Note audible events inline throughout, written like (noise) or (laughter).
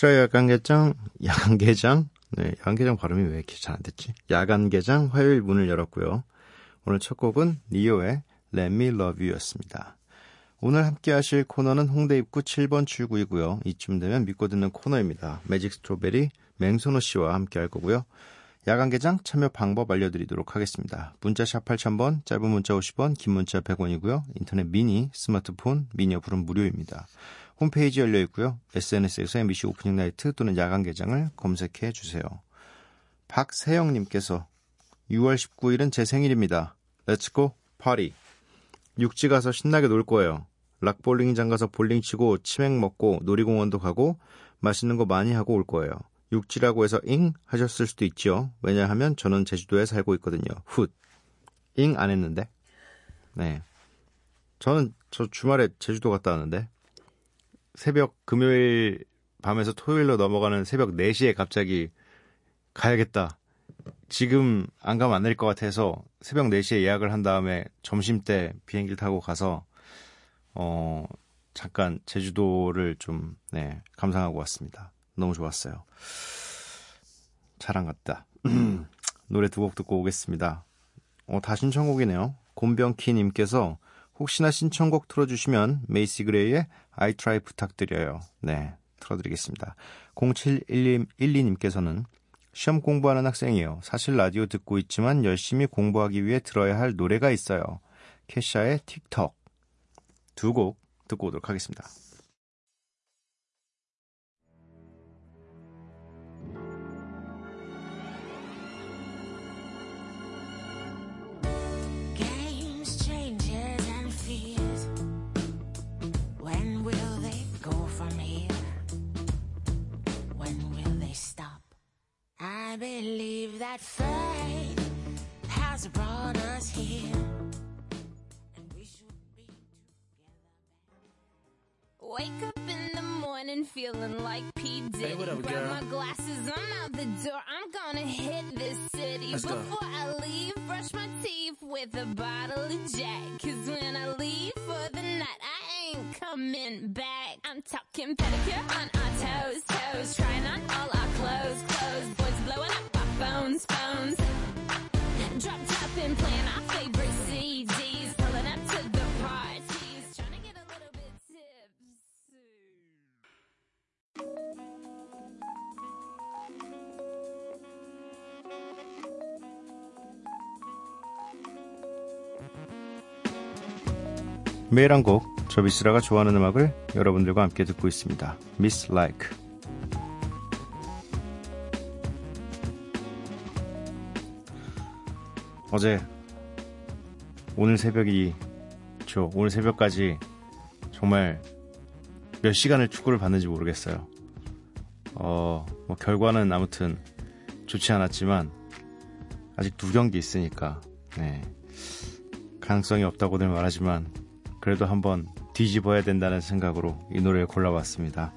비스라 야간개장, 야간개장, 네, 야간개장 발음이 왜 이렇게 잘 안 됐지? 야간개장 화요일 문을 열었고요. 오늘 첫 곡은 니오의 Let Me Love You였습니다. 오늘 함께 하실 코너는 홍대 입구 7번 출구이고요. 이쯤 되면 믿고 듣는 코너입니다. 매직 스트로베리 맹선호 씨와 함께 할 거고요. 야간 개장 참여 방법 알려드리도록 하겠습니다. 문자 샵 8000번, 짧은 문자 50원, 긴 문자 100원이고요. 인터넷 미니, 스마트폰, 미니 어플은 무료입니다. 홈페이지 열려 있고요. SNS에서 MBC 오프닝 나이트 또는 야간 개장을 검색해 주세요. 박세영님께서 6월 19일은 제 생일입니다. Let's go party. 육지 가서 신나게 놀 거예요. 락볼링장 가서 볼링 치고 치맥 먹고 놀이공원도 가고 맛있는 거 많이 하고 올 거예요. 육지라고 해서 잉 하셨을 수도 있죠. 왜냐하면 저는 제주도에 살고 있거든요. 훗. 잉 안 했는데. 네. 저는 저 주말에 제주도 갔다 왔는데 새벽 금요일 밤에서 토요일로 넘어가는 새벽 4시에 갑자기 가야겠다. 지금 안 가면 안 될 것 같아서 새벽 4시에 예약을 한 다음에 점심 때 비행기를 타고 가서 어 잠깐 제주도를 좀 네, 감상하고 왔습니다. 너무 좋았어요. 잘안 갔다. (clears throat) 노래 두 곡 듣고 오겠습니다. 어, 다 신청곡이네요. 곰병키님께서 혹시나 신청곡 틀어주시면 메이시 그레이의 I Try 부탁드려요. 네, 틀어드리겠습니다. 0712님께서는 시험 공부하는 학생이에요. 사실 라디오 듣고 있지만 열심히 공부하기 위해 들어야 할 노래가 있어요. 캐샤의 틱톡 두 곡 듣고 오도록 하겠습니다. Believe that fate has brought us here. Wake up in the morning feeling like P. Diddy. Hey, what up, Grab girl? my glasses, I'm out the door. I'm gonna hit this city. Let's Before go. I leave, brush my teeth with a bottle of Jack. Cause when I leave for the night, I ain't coming back. I'm talking pedicure on our toes, toes. 매일 한 곡, 저 미스라가 좋아하는 음악을 여러분들과 함께 듣고 있습니다. Miss Like. 어제 오늘 새벽이 저 오늘 새벽까지 정말 몇 시간을 축구를 봤는지 모르겠어요. 어, 뭐 결과는 아무튼 좋지 않았지만 아직 두 경기 있으니까 네. 가능성이 없다고들 말하지만 그래도 한번 뒤집어야 된다는 생각으로 이 노래를 골라봤습니다.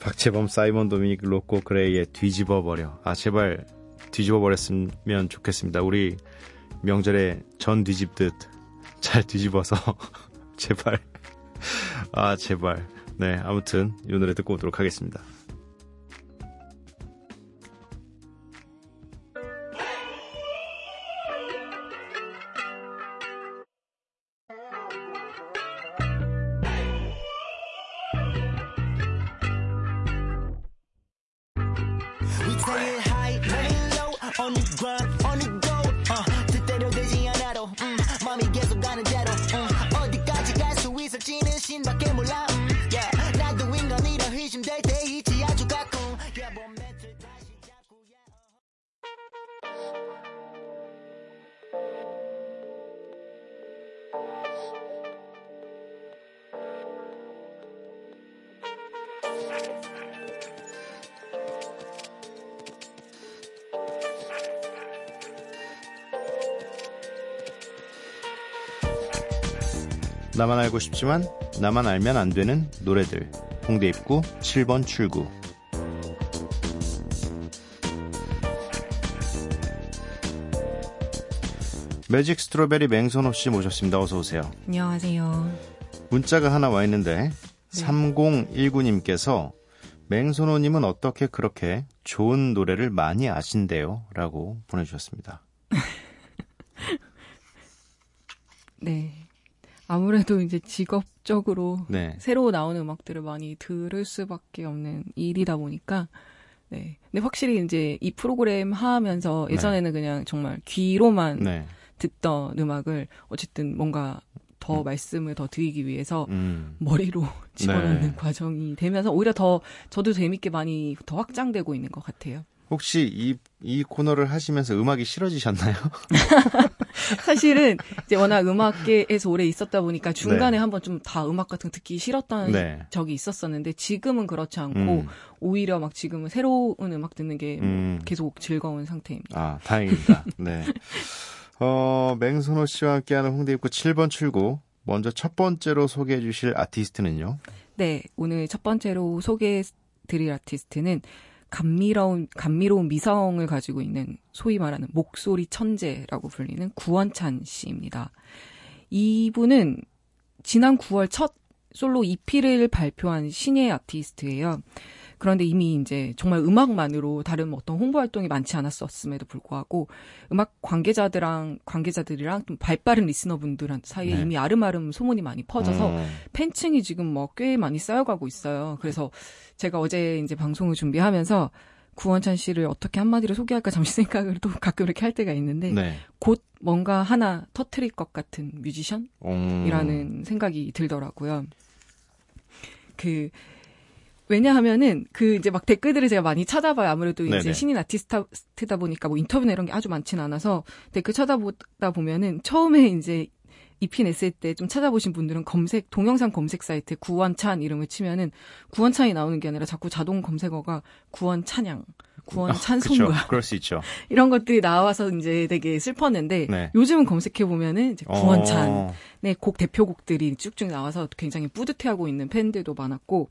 박재범, 사이먼 도미닉, 로꼬 그레이의 뒤집어 버려. 아 제발 뒤집어 버렸으면 좋겠습니다. 우리 명절에 전 뒤집듯 잘 뒤집어서 (laughs) 제발 아 제발 네 아무튼 이 노래 듣고 오도록 하겠습니다. 나만 알고 싶지만 나만 알면 안 되는 노래들. 홍대 입구 7번 출구. 매직 스트로베리 맹선호 씨 모셨습니다. 어서 오세요. 안녕하세요. 문자가 하나 와 있는데 네. 3019님께서 맹선호님은 어떻게 그렇게 좋은 노래를 많이 아신대요? 라고 보내주셨습니다. (laughs) 네. 아무래도 이제 직업적으로 네. 새로 나오는 음악들을 많이 들을 수밖에 없는 일이다 보니까 네. 근데 확실히 이제 이 프로그램 하면서 네. 예전에는 네. 그냥 정말 귀로만 네. 듣던 음악을 어쨌든 뭔가 더 음. 말씀을 더 드리기 위해서 음. 머리로 (laughs) 집어넣는 네. 과정이 되면서 오히려 더 저도 재밌게 많이 더 확장되고 있는 것 같아요. 혹시 이, 이 코너를 하시면서 음악이 싫어지셨나요? (laughs) 사실은 이제 워낙 음악계에서 오래 있었다 보니까 중간에 네. 한번 좀 다 음악 같은 거 듣기 싫었던 네. 적이 있었었는데 지금은 그렇지 않고 음. 오히려 막 지금은 새로운 음악 듣는 게 음. 계속 즐거운 상태입니다. 아, 다행입니다. 네. 어, 맹선호 씨와 함께하는 홍대 입구 7번 출구. 먼저 첫 번째로 소개해 주실 아티스트는요? 네, 오늘 첫 번째로 소개해 드릴 아티스트는 감미로운, 감미로운 미성을 가지고 있는 소위 말하는 목소리 천재라고 불리는 구원찬 씨입니다. 이분은 지난 9월 첫 솔로 EP를 발표한 신예 아티스트예요. 그런데 이미 이제 정말 음악만으로 다른 어떤 홍보 활동이 많지 않았었음에도 불구하고 음악 관계자들랑 관계자들이랑 좀 발빠른 리스너분들 사이에 네. 이미 아름아름 소문이 많이 퍼져서 음. 팬층이 지금 뭐 꽤 많이 쌓여가고 있어요. 그래서 제가 어제 이제 방송을 준비하면서 구원찬 씨를 어떻게 한마디로 소개할까 잠시 (laughs) 생각을 또 가끔 이렇게 할 때가 있는데 네. 곧 뭔가 하나 터트릴 것 같은 뮤지션이라는 음. 생각이 들더라고요. 그 왜냐하면은 그 이제 막 댓글들을 제가 많이 찾아봐요. 아무래도 이제 네네. 신인 아티스트다 보니까 뭐 인터뷰나 이런 게 아주 많지는 않아서 댓글 찾아보다 보면은 처음에 이제 EP 냈을 때 좀 찾아보신 분들은 검색 동영상 검색 사이트 구원찬 이름을 치면은 구원찬이 나오는 게 아니라 자꾸 자동 검색어가 구원찬양 구원 아, 찬송가. 아, 그럴 수 있죠. (laughs) 이런 것들이 나와서 이제 되게 슬펐는데 네. 요즘은 검색해 보면은 이제 구원찬 어... 네곡 대표곡들이 쭉쭉 나와서 굉장히 뿌듯해하고 있는 팬들도 많았고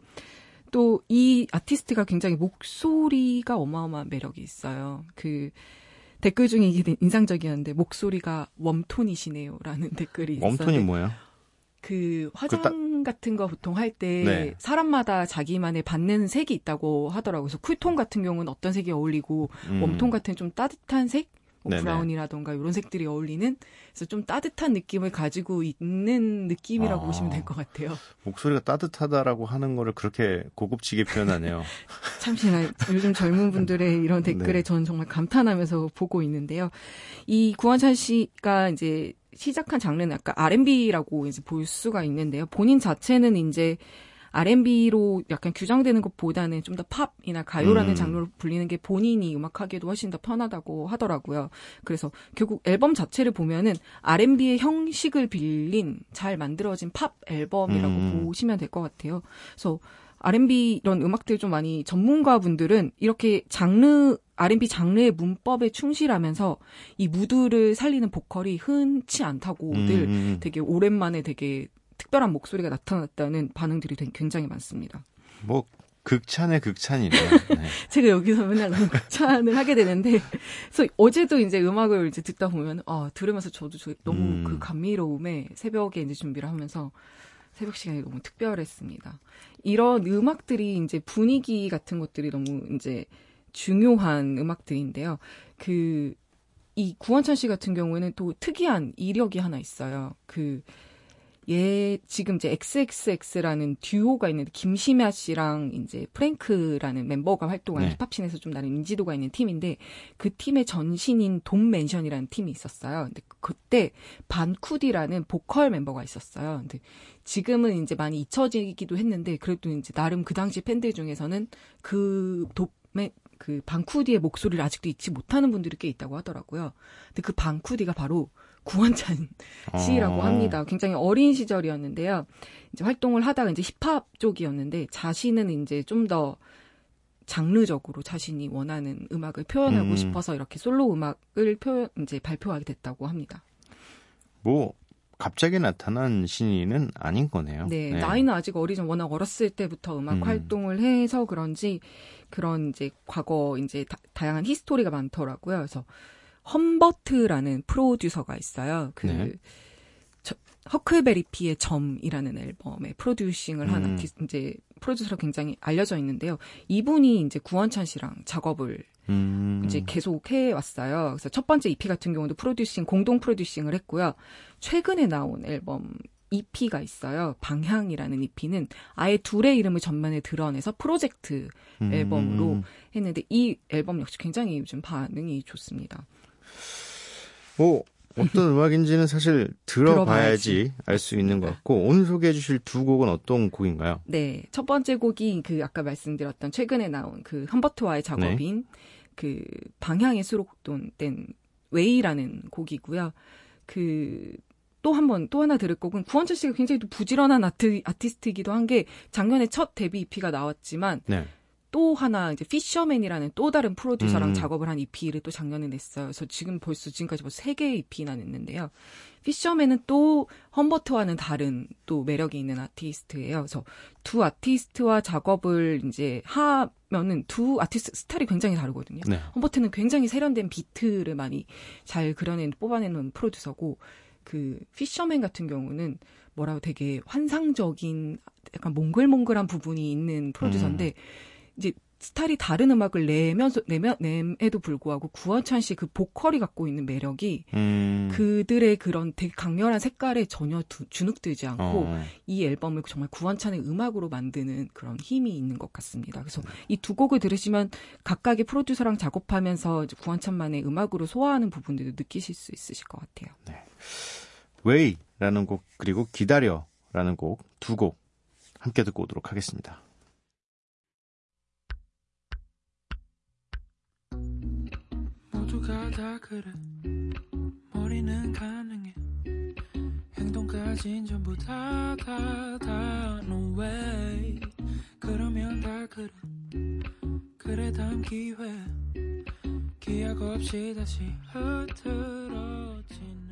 또 이 아티스트가 굉장히 목소리가 어마어마한 매력이 있어요. 그 댓글 중에 이게 인상적이었는데 목소리가 warm tone이시네요라는 (laughs) 댓글이 있어요. warm tone이 뭐예요? 그 화장 그 따... 같은 거 보통 할때 네. 사람마다 자기만의 맞는 색이 있다고 하더라고요. 그래서 cool tone 같은 경우는 어떤 색이 어울리고 음. warm tone 같은 좀 따뜻한 색 뭐 브라운이라던가 이런 색들이 어울리는 그래서 좀 따뜻한 느낌을 가지고 있는 느낌이라고 아, 보시면 될 것 같아요. 목소리가 따뜻하다라고 하는 거를 그렇게 고급지게 표현하네요. (laughs) 참 제가 요즘 젊은 분들의 이런 댓글에 네. 저는 정말 감탄하면서 보고 있는데요. 이 구원찬 씨가 이제 시작한 장르는 약간 R&B라고 이제 볼 수가 있는데요. 본인 자체는 이제 R&B로 약간 규정되는 것보다는 좀 더 팝이나 가요라는 음. 장르로 불리는 게 본인이 음악하기도 훨씬 더 편하다고 하더라고요. 그래서 결국 앨범 자체를 보면은 R&B의 형식을 빌린 잘 만들어진 팝 앨범이라고 음. 보시면 될 것 같아요. 그래서 R&B 이런 음악들 좀 많이 전문가분들은 이렇게 장르 R&B 장르의 문법에 충실하면서 이 무드를 살리는 보컬이 흔치 않다고들 음. 되게 오랜만에 되게 특별한 목소리가 나타났다는 반응들이 굉장히 많습니다. 뭐 극찬의 극찬이네요. (laughs) 네. 제가 여기서 맨날 너무 (laughs) 극찬을 하게 되는데, 그래서 어제도 이제 음악을 이제 듣다 보면, 아, 들으면서 저도 저, 너무 음. 그 감미로움에 새벽에 이제 준비를 하면서 새벽 시간이 너무 특별했습니다. 이런 음악들이 이제 분위기 같은 것들이 너무 이제 중요한 음악들인데요. 그, 이 구원찬 씨 같은 경우에는 또 특이한 이력이 하나 있어요. 그, 예, 지금 이제 XXX라는 듀오가 있는데 김시아 씨랑 이제 프랭크라는 멤버가 활동하는 네. 힙합씬에서 좀 나름 인지도가 있는 팀인데 그 팀의 전신인 돔 맨션이라는 팀이 있었어요. 근데 그때 반쿠디라는 보컬 멤버가 있었어요. 근데 지금은 이제 많이 잊혀지기도 했는데 그래도 이제 나름 그 당시 팬들 중에서는 그 돔의 그 방쿠디의 목소리를 아직도 잊지 못하는 분들이 꽤 있다고 하더라고요. 근데 그 방쿠디가 바로 구원찬 씨라고 어. 합니다. 굉장히 어린 시절이었는데요. 이제 활동을 하다가 이제 힙합 쪽이었는데 자신은 이제 좀 더 장르적으로 자신이 원하는 음악을 표현하고 음. 싶어서 이렇게 솔로 음악을 표현 이제 발표하게 됐다고 합니다. 뭐 갑자기 나타난 신인은 아닌 거네요. 네, 나이는 아직 어리죠. 워낙 어렸을 때부터 음악 음. 활동을 해서 그런지 그런 이제 과거 이제 다, 양한 history가 많더라고요. 그래서 험버트라는 프로듀서가 있어요. 그 네. 저, 허클베리피의 점이라는 앨범에 producing을 한 음. 아티스트 이제 프로듀서로 굉장히 알려져 있는데요. 이분이 이제 구원찬 씨랑 작업을 음. 이제 계속 해왔어요. 그래서 첫 번째 EP 같은 경우도 producing, 공동 producing을 했고요. 최근에 나온 앨범 EP가 있어요. 방향이라는 EP는 아예 둘의 이름을 전면에 드러내서 프로젝트 음. 앨범으로 했는데 이 앨범 역시 굉장히 요즘 반응이 좋습니다. 뭐 어떤 음악인지는 사실 들어봐야지 알 수 있는 것 같고 오늘 소개해 주실 두 곡은 어떤 곡인가요? 네, 첫 번째 곡이 그 아까 말씀드렸던 최근에 나온 그 험버트와의 작업인 그 방향에 수록된 Way라는 곡이고요. 그 또한번또 하나 들을 곡은 구원찬 씨가 굉장히 또 부지런한 아트, 아티스트이기도 한 게 작년에 첫 데뷔 EP가 나왔지만 네. 또 하나 이제 피셔맨이라는 또 다른 프로듀서랑 음. 작업을 한 EP를 또 작년에 냈어요. 그래서 지금 벌써 지금까지 벌써 세 개의 EP나 냈는데요. 피셔맨은 또 험버트와는 다른 또 매력이 있는 아티스트예요. 그래서 두 아티스트와 작업을 이제 하면은 두 아티스트 스타일이 굉장히 다르거든요. 네. 험버트는 굉장히 세련된 비트를 많이 잘 그려낸 뽑아내는 프로듀서고 그 피셔맨 같은 경우는 뭐라고 되게 환상적인 약간 몽글몽글한 부분이 있는 프로듀서인데 이제 스타일이 다른 음악을 내면서 내면 nem에도 불구하고 구원찬 씨 그 보컬이 갖고 있는 매력이 음. 그들의 그런 되게 강렬한 색깔에 전혀 두- 주눅들지 않고 어. 이 앨범을 정말 구원찬의 음악으로 만드는 그런 힘이 있는 것 같습니다. 그래서 이 두 곡을 들으시면 각각의 프로듀서랑 작업하면서 이제 구원찬만의 음악으로 소화하는 부분들도 느끼실 수 있으실 것 같아요. 웨이라는 곡 그리고 기다려라는 곡 두 곡 함께 듣고 오도록 하겠습니다. 모두가 다 그래? 머리는 가능해. 행동까진 전부 다다 다 no way. 그러면 다 그래. 그래 다음 기회. 기약 없이 다시 흐트러지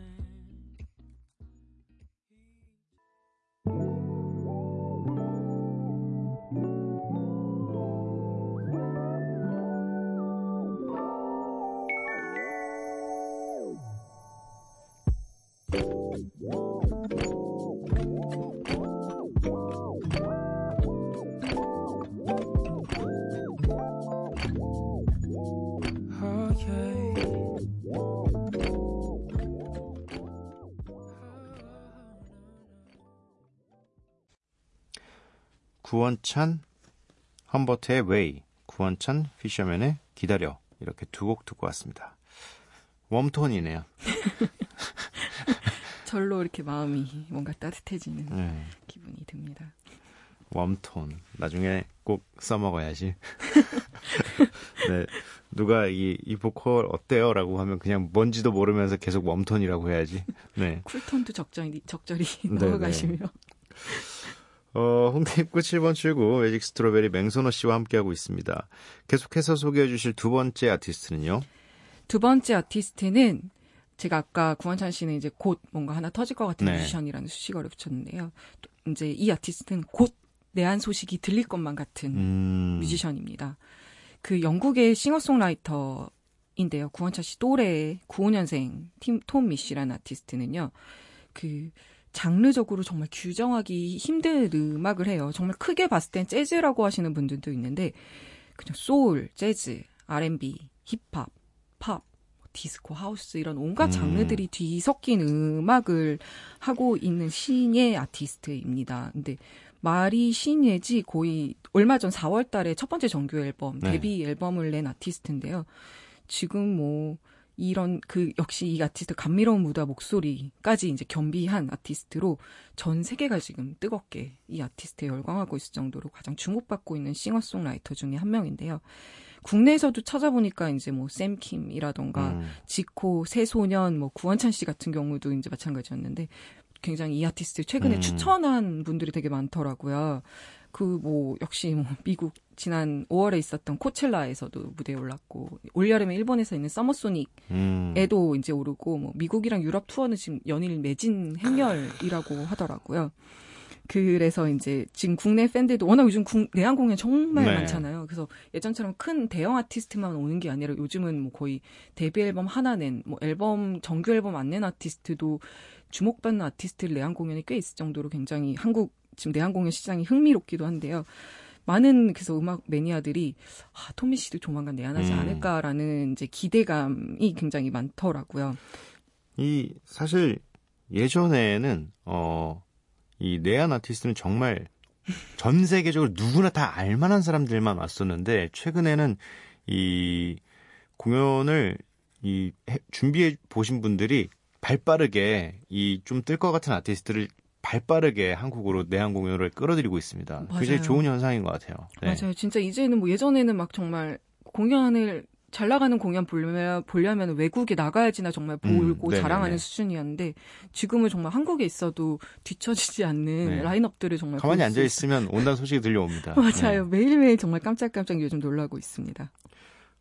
구원찬 험버트의 Way, 구원찬 피셔맨의 기다려 이렇게 두 곡 듣고 왔습니다. warm tone이네요. (laughs) 절로 이렇게 마음이 뭔가 따뜻해지는 네. 기분이 듭니다. warm tone. 나중에 꼭 써먹어야지. (laughs) 네. 누가 이, 이 보컬 어때요? 라고 하면 그냥 뭔지도 모르면서 계속 warm tone이라고 해야지. 네. cool tone도 적절히 적절히 네, 넣어가시며 어, 홍대 입구 7번 출구 매직 스트로베리 맹선호 씨와 함께하고 있습니다. 계속해서 소개해 주실 두 번째 아티스트는요. 두 번째 아티스트는 제가 아까 구원찬 씨는 이제 곧 뭔가 하나 터질 것 같은 네. 뮤지션이라는 수식어를 붙였는데요. 또 이제 이 아티스트는 곧 내한 소식이 들릴 것만 같은 음. 뮤지션입니다. 그 영국의 싱어송라이터 인데요. 구원찬 씨 또래의 95년생 팀, 톰 미쉬라는 아티스트는요. 그 장르적으로 정말 규정하기 힘든 음악을 해요. 정말 크게 봤을 땐 재즈라고 하시는 분들도 있는데 그냥 소울, 재즈, R&B, 힙합, 팝, 디스코, 하우스 이런 온갖 음. 장르들이 뒤섞인 음악을 하고 있는 신예 아티스트입니다. 근데 말이 신예지 거의 얼마 전 4월 달에 첫 번째 정규 앨범, 네. 데뷔 앨범을 낸 아티스트인데요. 지금 뭐 이런 그 역시 이 아티스트 감미로운 무다 목소리까지 이제 겸비한 아티스트로 전 세계가 지금 뜨겁게 이 아티스트에 열광하고 있을 정도로 가장 주목받고 있는 싱어송라이터 중에 한 명인데요. 국내에서도 찾아보니까 이제 뭐 샘킴이라던가 음. 지코, 새소년, 뭐 구원찬 씨 같은 경우도 이제 마찬가지였는데 굉장히 이 아티스트 최근에 음. 추천한 분들이 되게 많더라고요. 그 뭐 역시 뭐 미국 지난 5월에 있었던 코첼라에서도 무대에 올랐고 올여름에 일본에서 있는 서머소닉 음. 에도 이제 오르고 뭐 미국이랑 유럽 투어는 지금 연일 매진 행렬이라고 하더라고요. 그래서 이제 지금 국내 팬들도 워낙 요즘 국, 내한 공연 정말 네. 많잖아요. 그래서 예전처럼 큰 대형 아티스트만 오는 게 아니라 요즘은 뭐 거의 데뷔 앨범 하나 낸, 뭐 앨범 정규 앨범 안 낸 아티스트도 주목받는 아티스트를 내한 공연이 꽤 있을 정도로 굉장히 한국 지금 내한 공연 시장이 흥미롭기도 한데요. 많은 그래서 음악 매니아들이 아, 토미 씨도 조만간 내한하지 음. 않을까라는 이제 기대감이 굉장히 많더라고요. 이 사실 예전에는 어 이 내한 아티스트는 정말 전 세계적으로 누구나 다 알만한 사람들만 왔었는데 최근에는 이 공연을 이 해- 준비해 보신 분들이 발빠르게 이 좀 뜰 것 같은 아티스트를 발빠르게 한국으로 내한 공연을 끌어들이고 있습니다. 굉장히. 좋은 현상인 것 같아요. 네. 맞아요. 진짜 이제는 뭐 예전에는 막 정말 공연을 잘 나가는 공연 보려면, 보려면 외국에 나가야지나 정말 음, 보고 네네네. 자랑하는 수준이었는데 지금은 정말 한국에 있어도 뒤처지지 않는 네. 라인업들을 정말 가만히 볼 앉아 수 있으면 온다는 소식이 들려옵니다. 있- (laughs) 맞아요. 네. 매일매일 정말 깜짝깜짝 요즘 놀라고 있습니다.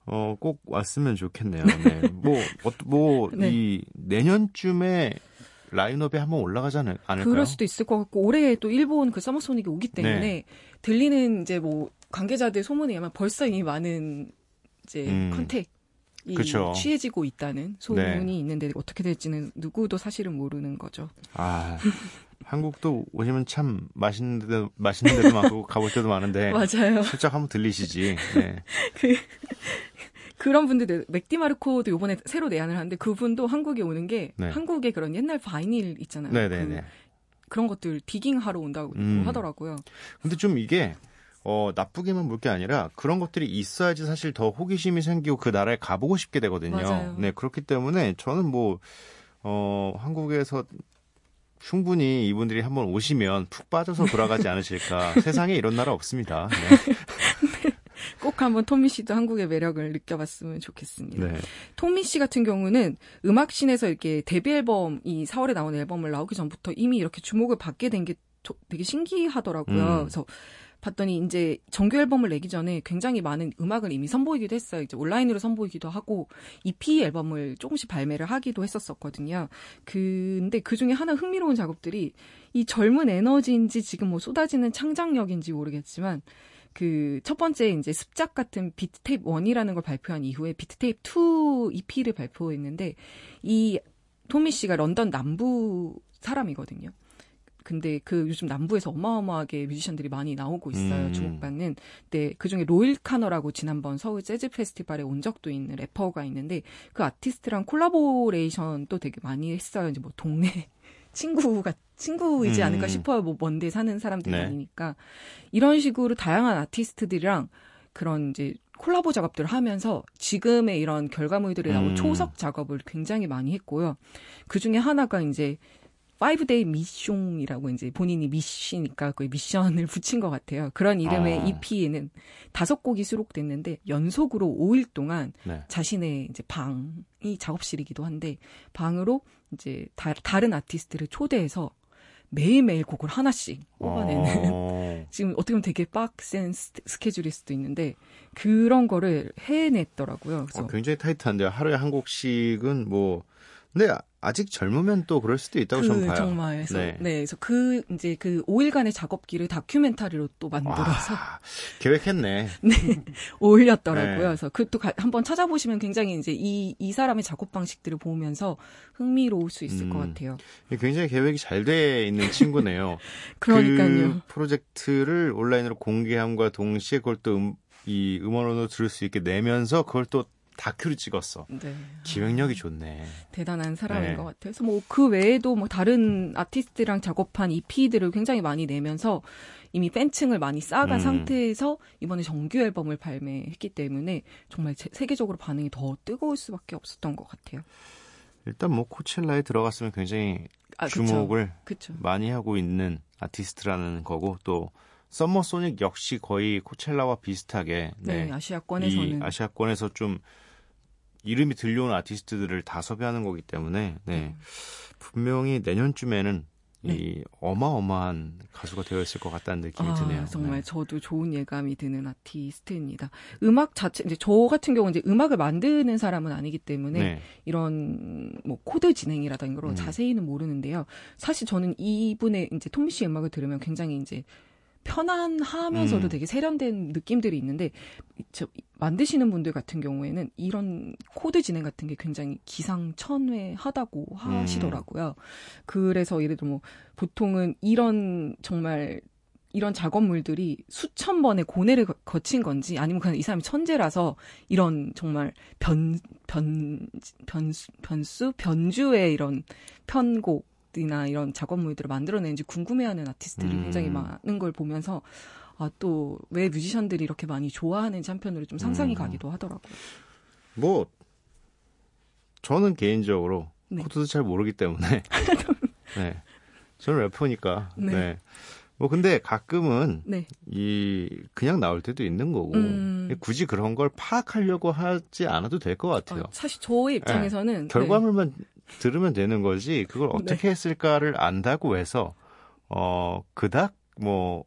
어, 꼭 왔으면 좋겠네요. 네. 뭐, 어, 뭐, (laughs) 네. 이, 내년쯤에 라인업에 한번 올라가지 않을, 않을까요? 그럴 수도 있을 것 같고 올해 또 일본 그 서머소닉이 오기 때문에 네. 들리는 이제 뭐 관계자들 소문에 의하면 벌써 이미 많은 이제 음. contact 이 그쵸. 취해지고 있다는 소문이 네. 있는데 어떻게 될지는 누구도 사실은 모르는 거죠. 아, 한국도 오시면 참 맛있는 데도, 맛있는 데도 많고 (laughs) 가볼 데도 많은데. 맞아요. 슬쩍 한번 들리시지. 네. (laughs) 그런 분들 맥디마르코도 요번에 새로 내한을 하는데 그분도 한국에 오는 게 네. 한국의 그런 옛날 vinyl 있잖아요. 네네네. 그, 런 것들 디깅 하러 온다고 음. 하더라고요. 근데 좀 이게, 어, 나쁘게만 볼 게 아니라 그런 것들이 있어야지 사실 더 호기심이 생기고 그 나라에 가보고 싶게 되거든요. 맞아요. 네, 그렇기 때문에 저는 뭐, 어, 한국에서 충분히 이분들이 한번 오시면 푹 빠져서 돌아가지 않으실까. (laughs) 세상에 이런 나라 없습니다. 네. 꼭 한번 토미 씨도 한국의 매력을 느껴봤으면 좋겠습니다. 네. 토미 씨 같은 경우는 음악신에서 이렇게 데뷔 앨범, 이 4월에 나온 앨범을 나오기 전부터 이미 이렇게 주목을 받게 된 게 되게 신기하더라고요. 음. 그래서 봤더니 이제 정규 앨범을 내기 전에 굉장히 많은 음악을 이미 선보이기도 했어요. 이제 온라인으로 선보이기도 하고 EP 앨범을 조금씩 발매를 하기도 했었었거든요. 근데 그 중에 하나 흥미로운 작업들이 이 젊은 에너지인지 지금 뭐 쏟아지는 창작력인지 모르겠지만 그첫 번째 이제 습작 같은 Beat Tape 1이라는 걸 발표한 이후에 Beat Tape 2 EP를 발표했는데 이 톰 미쉬가 런던 남부 사람이거든요. 근데 그 요즘 남부에서 어마어마하게 뮤지션들이 많이 나오고 있어요. 음. 주목받는. 근데 그 중에 로일 카너라고 지난번 서울 재즈 페스티벌에 온 적도 있는 래퍼가 있는데 그 아티스트랑 콜라보레이션도 되게 많이 했어요. 이제 뭐 동네 (laughs) 친구가 친구이지 음. 않을까 싶어요. 뭐 먼데 사는 사람들이 네. 아니니까 이런 식으로 다양한 아티스트들이랑 그런 이제 콜라보 작업들을 하면서 지금의 이런 결과물들이 나온 음. 초석 작업을 굉장히 많이 했고요. 그 중에 하나가 이제 5 Day Mischon이라고 이제 본인이 미쉬니까 그 미션을 (laughs) 붙인 것 같아요. 그런 이름의 아. EP에는 다섯 곡이 수록됐는데 연속으로 5일 동안 네. 자신의 이제 방이 작업실이기도 한데 방으로 이제 다, 다른 아티스트를 초대해서 매일매일 곡을 하나씩 뽑아내는 어, (laughs) 지금 어떻게 보면 되게 빡센 스- 스케줄일 수도 있는데 그런 거를 해냈더라고요. 그래서 어, 굉장히 타이트한데요. 하루에 한 곡씩은 뭐 근데 아직 젊으면 또 그럴 수도 있다고 저는 그 봐요. 정말 그래서 네. 네. 그래서 그 이제 그 5일간의 작업기를 다큐멘터리로 또 만들어서 와, 계획했네. (laughs) 올렸더라고요. 네. 그래서 그것도 가- 한번 찾아보시면 굉장히 이제 이, 이 사람의 작업 방식들을 보면서 흥미로울 수 있을 음. 것 같아요. 굉장히 계획이 잘 돼 있는 친구네요. (laughs) 그러니까요. 그 프로젝트를 온라인으로 공개함과 동시에 그걸 또 음, 이 음원으로 들을 수 있게 내면서 그걸 또 다큐를 찍었어. 네. 기획력이 좋네. 대단한 사람인 네. 것 같아요. 그래서 뭐 그 외에도 뭐 다른 아티스트랑 작업한 EP들을 굉장히 많이 내면서 이미 팬층을 많이 쌓아간 음. 상태에서 이번에 정규 앨범을 발매했기 때문에 정말 제- 세계적으로 반응이 더 뜨거울 수밖에 없었던 것 같아요. 일단 뭐 코첼라에 들어갔으면 굉장히 아, 그쵸. 주목을 그쵸. 많이 하고 있는 아티스트라는 거고 또 썸머 소닉 역시 거의 코첼라와 비슷하게 네, 네, 아시아권에서는 이 아시아권에서 좀 이름이 들려오는 아티스트들을 다 섭외하는 거기 때문에 네. 분명히 내년쯤에는 네. 이 어마어마한 가수가 되어 있을 것 같다는 느낌이 아, 드네요. 정말 네. 저도 좋은 예감이 드는 아티스트입니다. 음악 자체 이제 저 같은 경우는 이제 음악을 만드는 사람은 아니기 때문에 네. 이런 뭐 코드 진행이라든가 이런 걸 음. 자세히는 모르는데요. 사실 저는 이분의 이제 톰 미쉬 음악을 들으면 굉장히 이제 편안하면서도 음. 되게 세련된 느낌들이 있는데 저 만드시는 분들 같은 경우에는 이런 코드 진행 같은 게 굉장히 기상천외하다고 음. 하시더라고요. 그래서 예를 들어 뭐 보통은 이런 정말 이런 작업물들이 수천 번의 고뇌를 거- 거친 건지 아니면 그냥 이 사람이 천재라서 이런 정말 변, 변, 변수, 변수? 변주의 이런 편곡 이나 이런 작업물들을 만들어내는지 궁금해하는 아티스트들이 음. 굉장히 많은 걸 보면서 아, 또 왜 뮤지션들이 이렇게 많이 좋아하는지 한편으로 좀 상상이 음. 가기도 하더라고요. 뭐 저는 개인적으로 네. 코드도 잘 모르기 때문에 (laughs) 네. 저는 래퍼니까. 네. 네. 뭐 근데 가끔은 네. 이 그냥 나올 때도 있는 거고 음. 굳이 그런 걸 파악하려고 하지 않아도 될 것 같아요. 아, 사실 저의 입장에서는 네. 결과물만 들으면 되는 거지 그걸 어떻게 했을까를 안다고 해서 어 그닥 뭐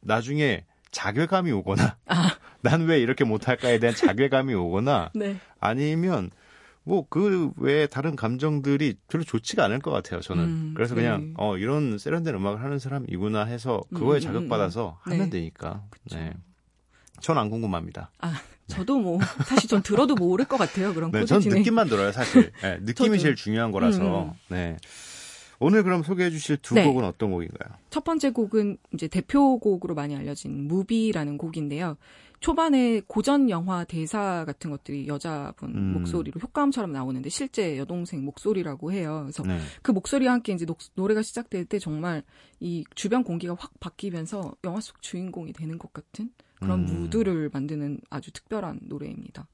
나중에 자괴감이 오거나 (laughs) 아. 난왜 이렇게 못할까에 대한 자괴감이 오거나 (laughs) 네. 아니면 뭐 그 외에 다른 감정들이 별로 좋지가 않을 것 같아요 저는 음, 그래서 네. 그냥 어 이런 세련된 음악을 하는 사람이구나 해서 그거에 음, 자극받아서 음, 음. 하면 네. 되니까 그쵸. 네. 전 안 궁금합니다. 아, 저도 뭐 사실 전 들어도 모를 것 같아요. 그런 네, 전. 느낌만 들어요, 사실. 네, (laughs) 느낌이 저도. 제일 중요한 거라서. 음. 네. 오늘 그럼 소개해 주실 두 네. 곡은 어떤 곡인가요? 첫 번째 곡은 이제 대표곡으로 많이 알려진 무비라는 곡인데요. 초반에 고전 영화 대사 같은 것들이 여자분 음. 목소리로 효과음처럼 나오는데 실제 여동생 목소리라고 해요. 그래서 네. 그 목소리와 함께 이제 녹- 노래가 시작될 때 정말 이 주변 공기가 확 바뀌면서 영화 속 주인공이 되는 것 같은 그런 음. 무드를 만드는 아주 특별한 노래입니다.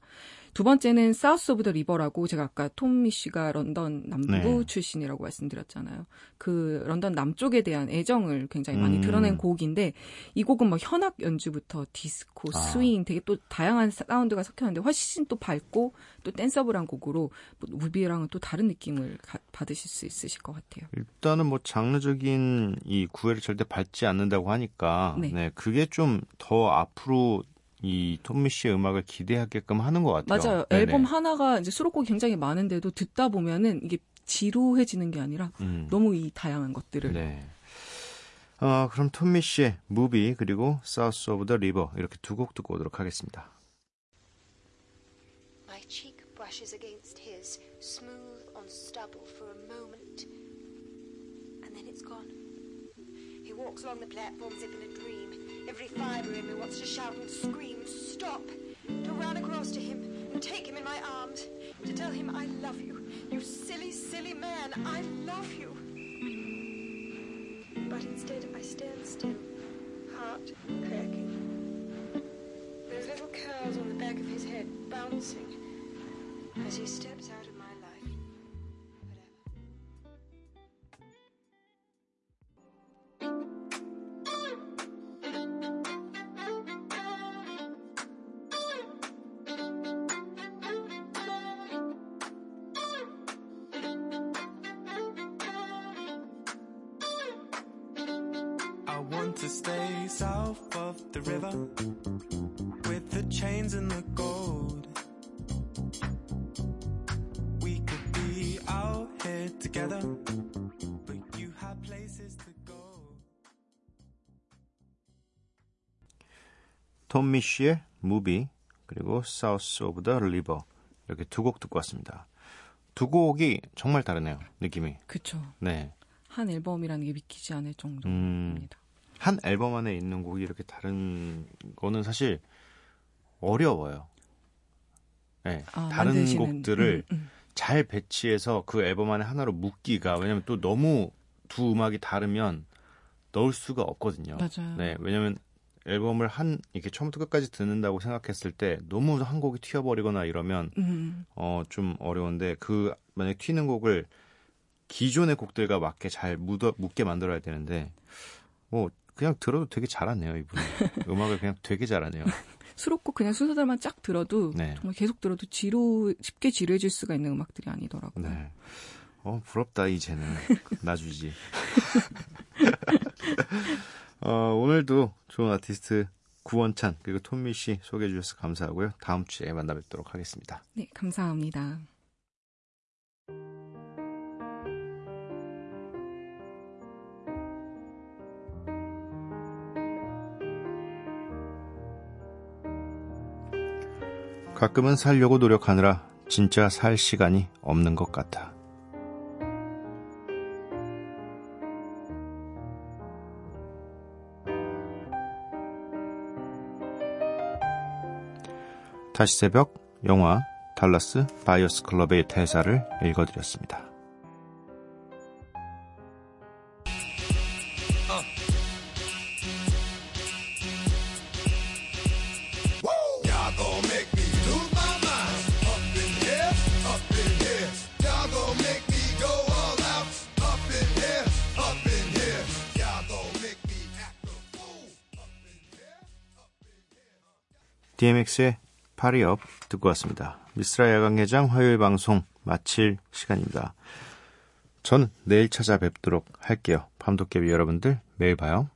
두 번째는 South of the River라고 제가 아까 톰 미쉬가 런던 남부 네. 출신이라고 말씀드렸잖아요. 그 런던 남쪽에 대한 애정을 굉장히 많이 음. 드러낸 곡인데 이 곡은 뭐 현악 연주부터 디스코, 아. 스윙 되게 또 다양한 사운드가 섞였는데 훨씬 또 밝고 또 danceable한 곡으로 뭐 Movie랑은 또 다른 느낌을 가- 받으실 수 있으실 것 같아요. 일단은 뭐 장르적인 이 구애를 절대 받지 않는다고 하니까 네. 네, 그게 좀 더 앞으로 이 톰 미쉬의 음악을 기대하게끔 하는 것 같아요. 맞아요. 네네. 앨범 하나가 이제 수록곡이 굉장히 많은데도 듣다 보면은 이게 지루해지는 게 아니라 음. 너무 이 다양한 것들을 네. 어, 그럼 톰 미쉬의 Movie 그리고 South of the River 이렇게 두 곡 듣고 오도록 하겠습니다. My cheek brushes against his, smooth on stubble for a moment, and then it's gone. He walks along the platform as if in a dream. Every fibre in me wants to shout and scream, stop! To run across to him and take him in my arms, to tell him I love you. You silly, silly man, I love you. But instead, I stand still, heart cracking. Those little curls on the back of his head bouncing as he steps out together, but you have places to go. 톰 미쉬의 Movie 그리고 South of the River 이렇게 두 곡 듣고 왔습니다. 두 곡이 정말 다르네요. 느낌이. 그쵸. 네. 한 앨범이라는 게 믿기지 않을 음. 정도입니다. 한 앨범 안에 있는 곡이 이렇게 다른 거는 사실 어려워요. 네, 아, 다른 만드시는, 곡들을 음, 음. 잘 배치해서 그 앨범 안에 하나로 묶기가 왜냐면 또 너무 두 음악이 다르면 넣을 수가 없거든요. 맞아요. 네, 왜냐면 앨범을 한 이렇게 처음부터 끝까지 듣는다고 생각했을 때 너무 한 곡이 튀어버리거나 이러면 음, 어좀 어려운데 그 만약 에 튀는 곡을 기존의 곡들과 맞게 잘 묻어 묻게 만들어야 되는데 뭐 그냥 들어도 되게 잘하네요 이분 (laughs) 음악을 그냥 되게 잘하네요. 수록곡 그냥 순서대로만 쫙 들어도 네. 정말 계속 들어도 지루 쉽게 지루해질 수가 있는 음악들이 아니더라고요. 네. 어, 부럽다, 이제는. (laughs) 놔주지. (laughs) 어, 오늘도 좋은 아티스트 구원찬, 그리고 톰미 씨 소개해 주셔서 감사하고요. 다음 주에 만나 뵙도록 하겠습니다. 네, 감사합니다. 가끔은 살려고 노력하느라 진짜 살 시간이 없는 것 같아. 다시 새벽 영화 Dallas Buyers Club의 대사를 읽어드렸습니다. DMX의 파리업 듣고 왔습니다. 미스라 야광회장 화요일 방송 마칠 시간입니다. 저는 내일 찾아뵙도록 할게요. 밤도깨비 여러분들 매일 봐요.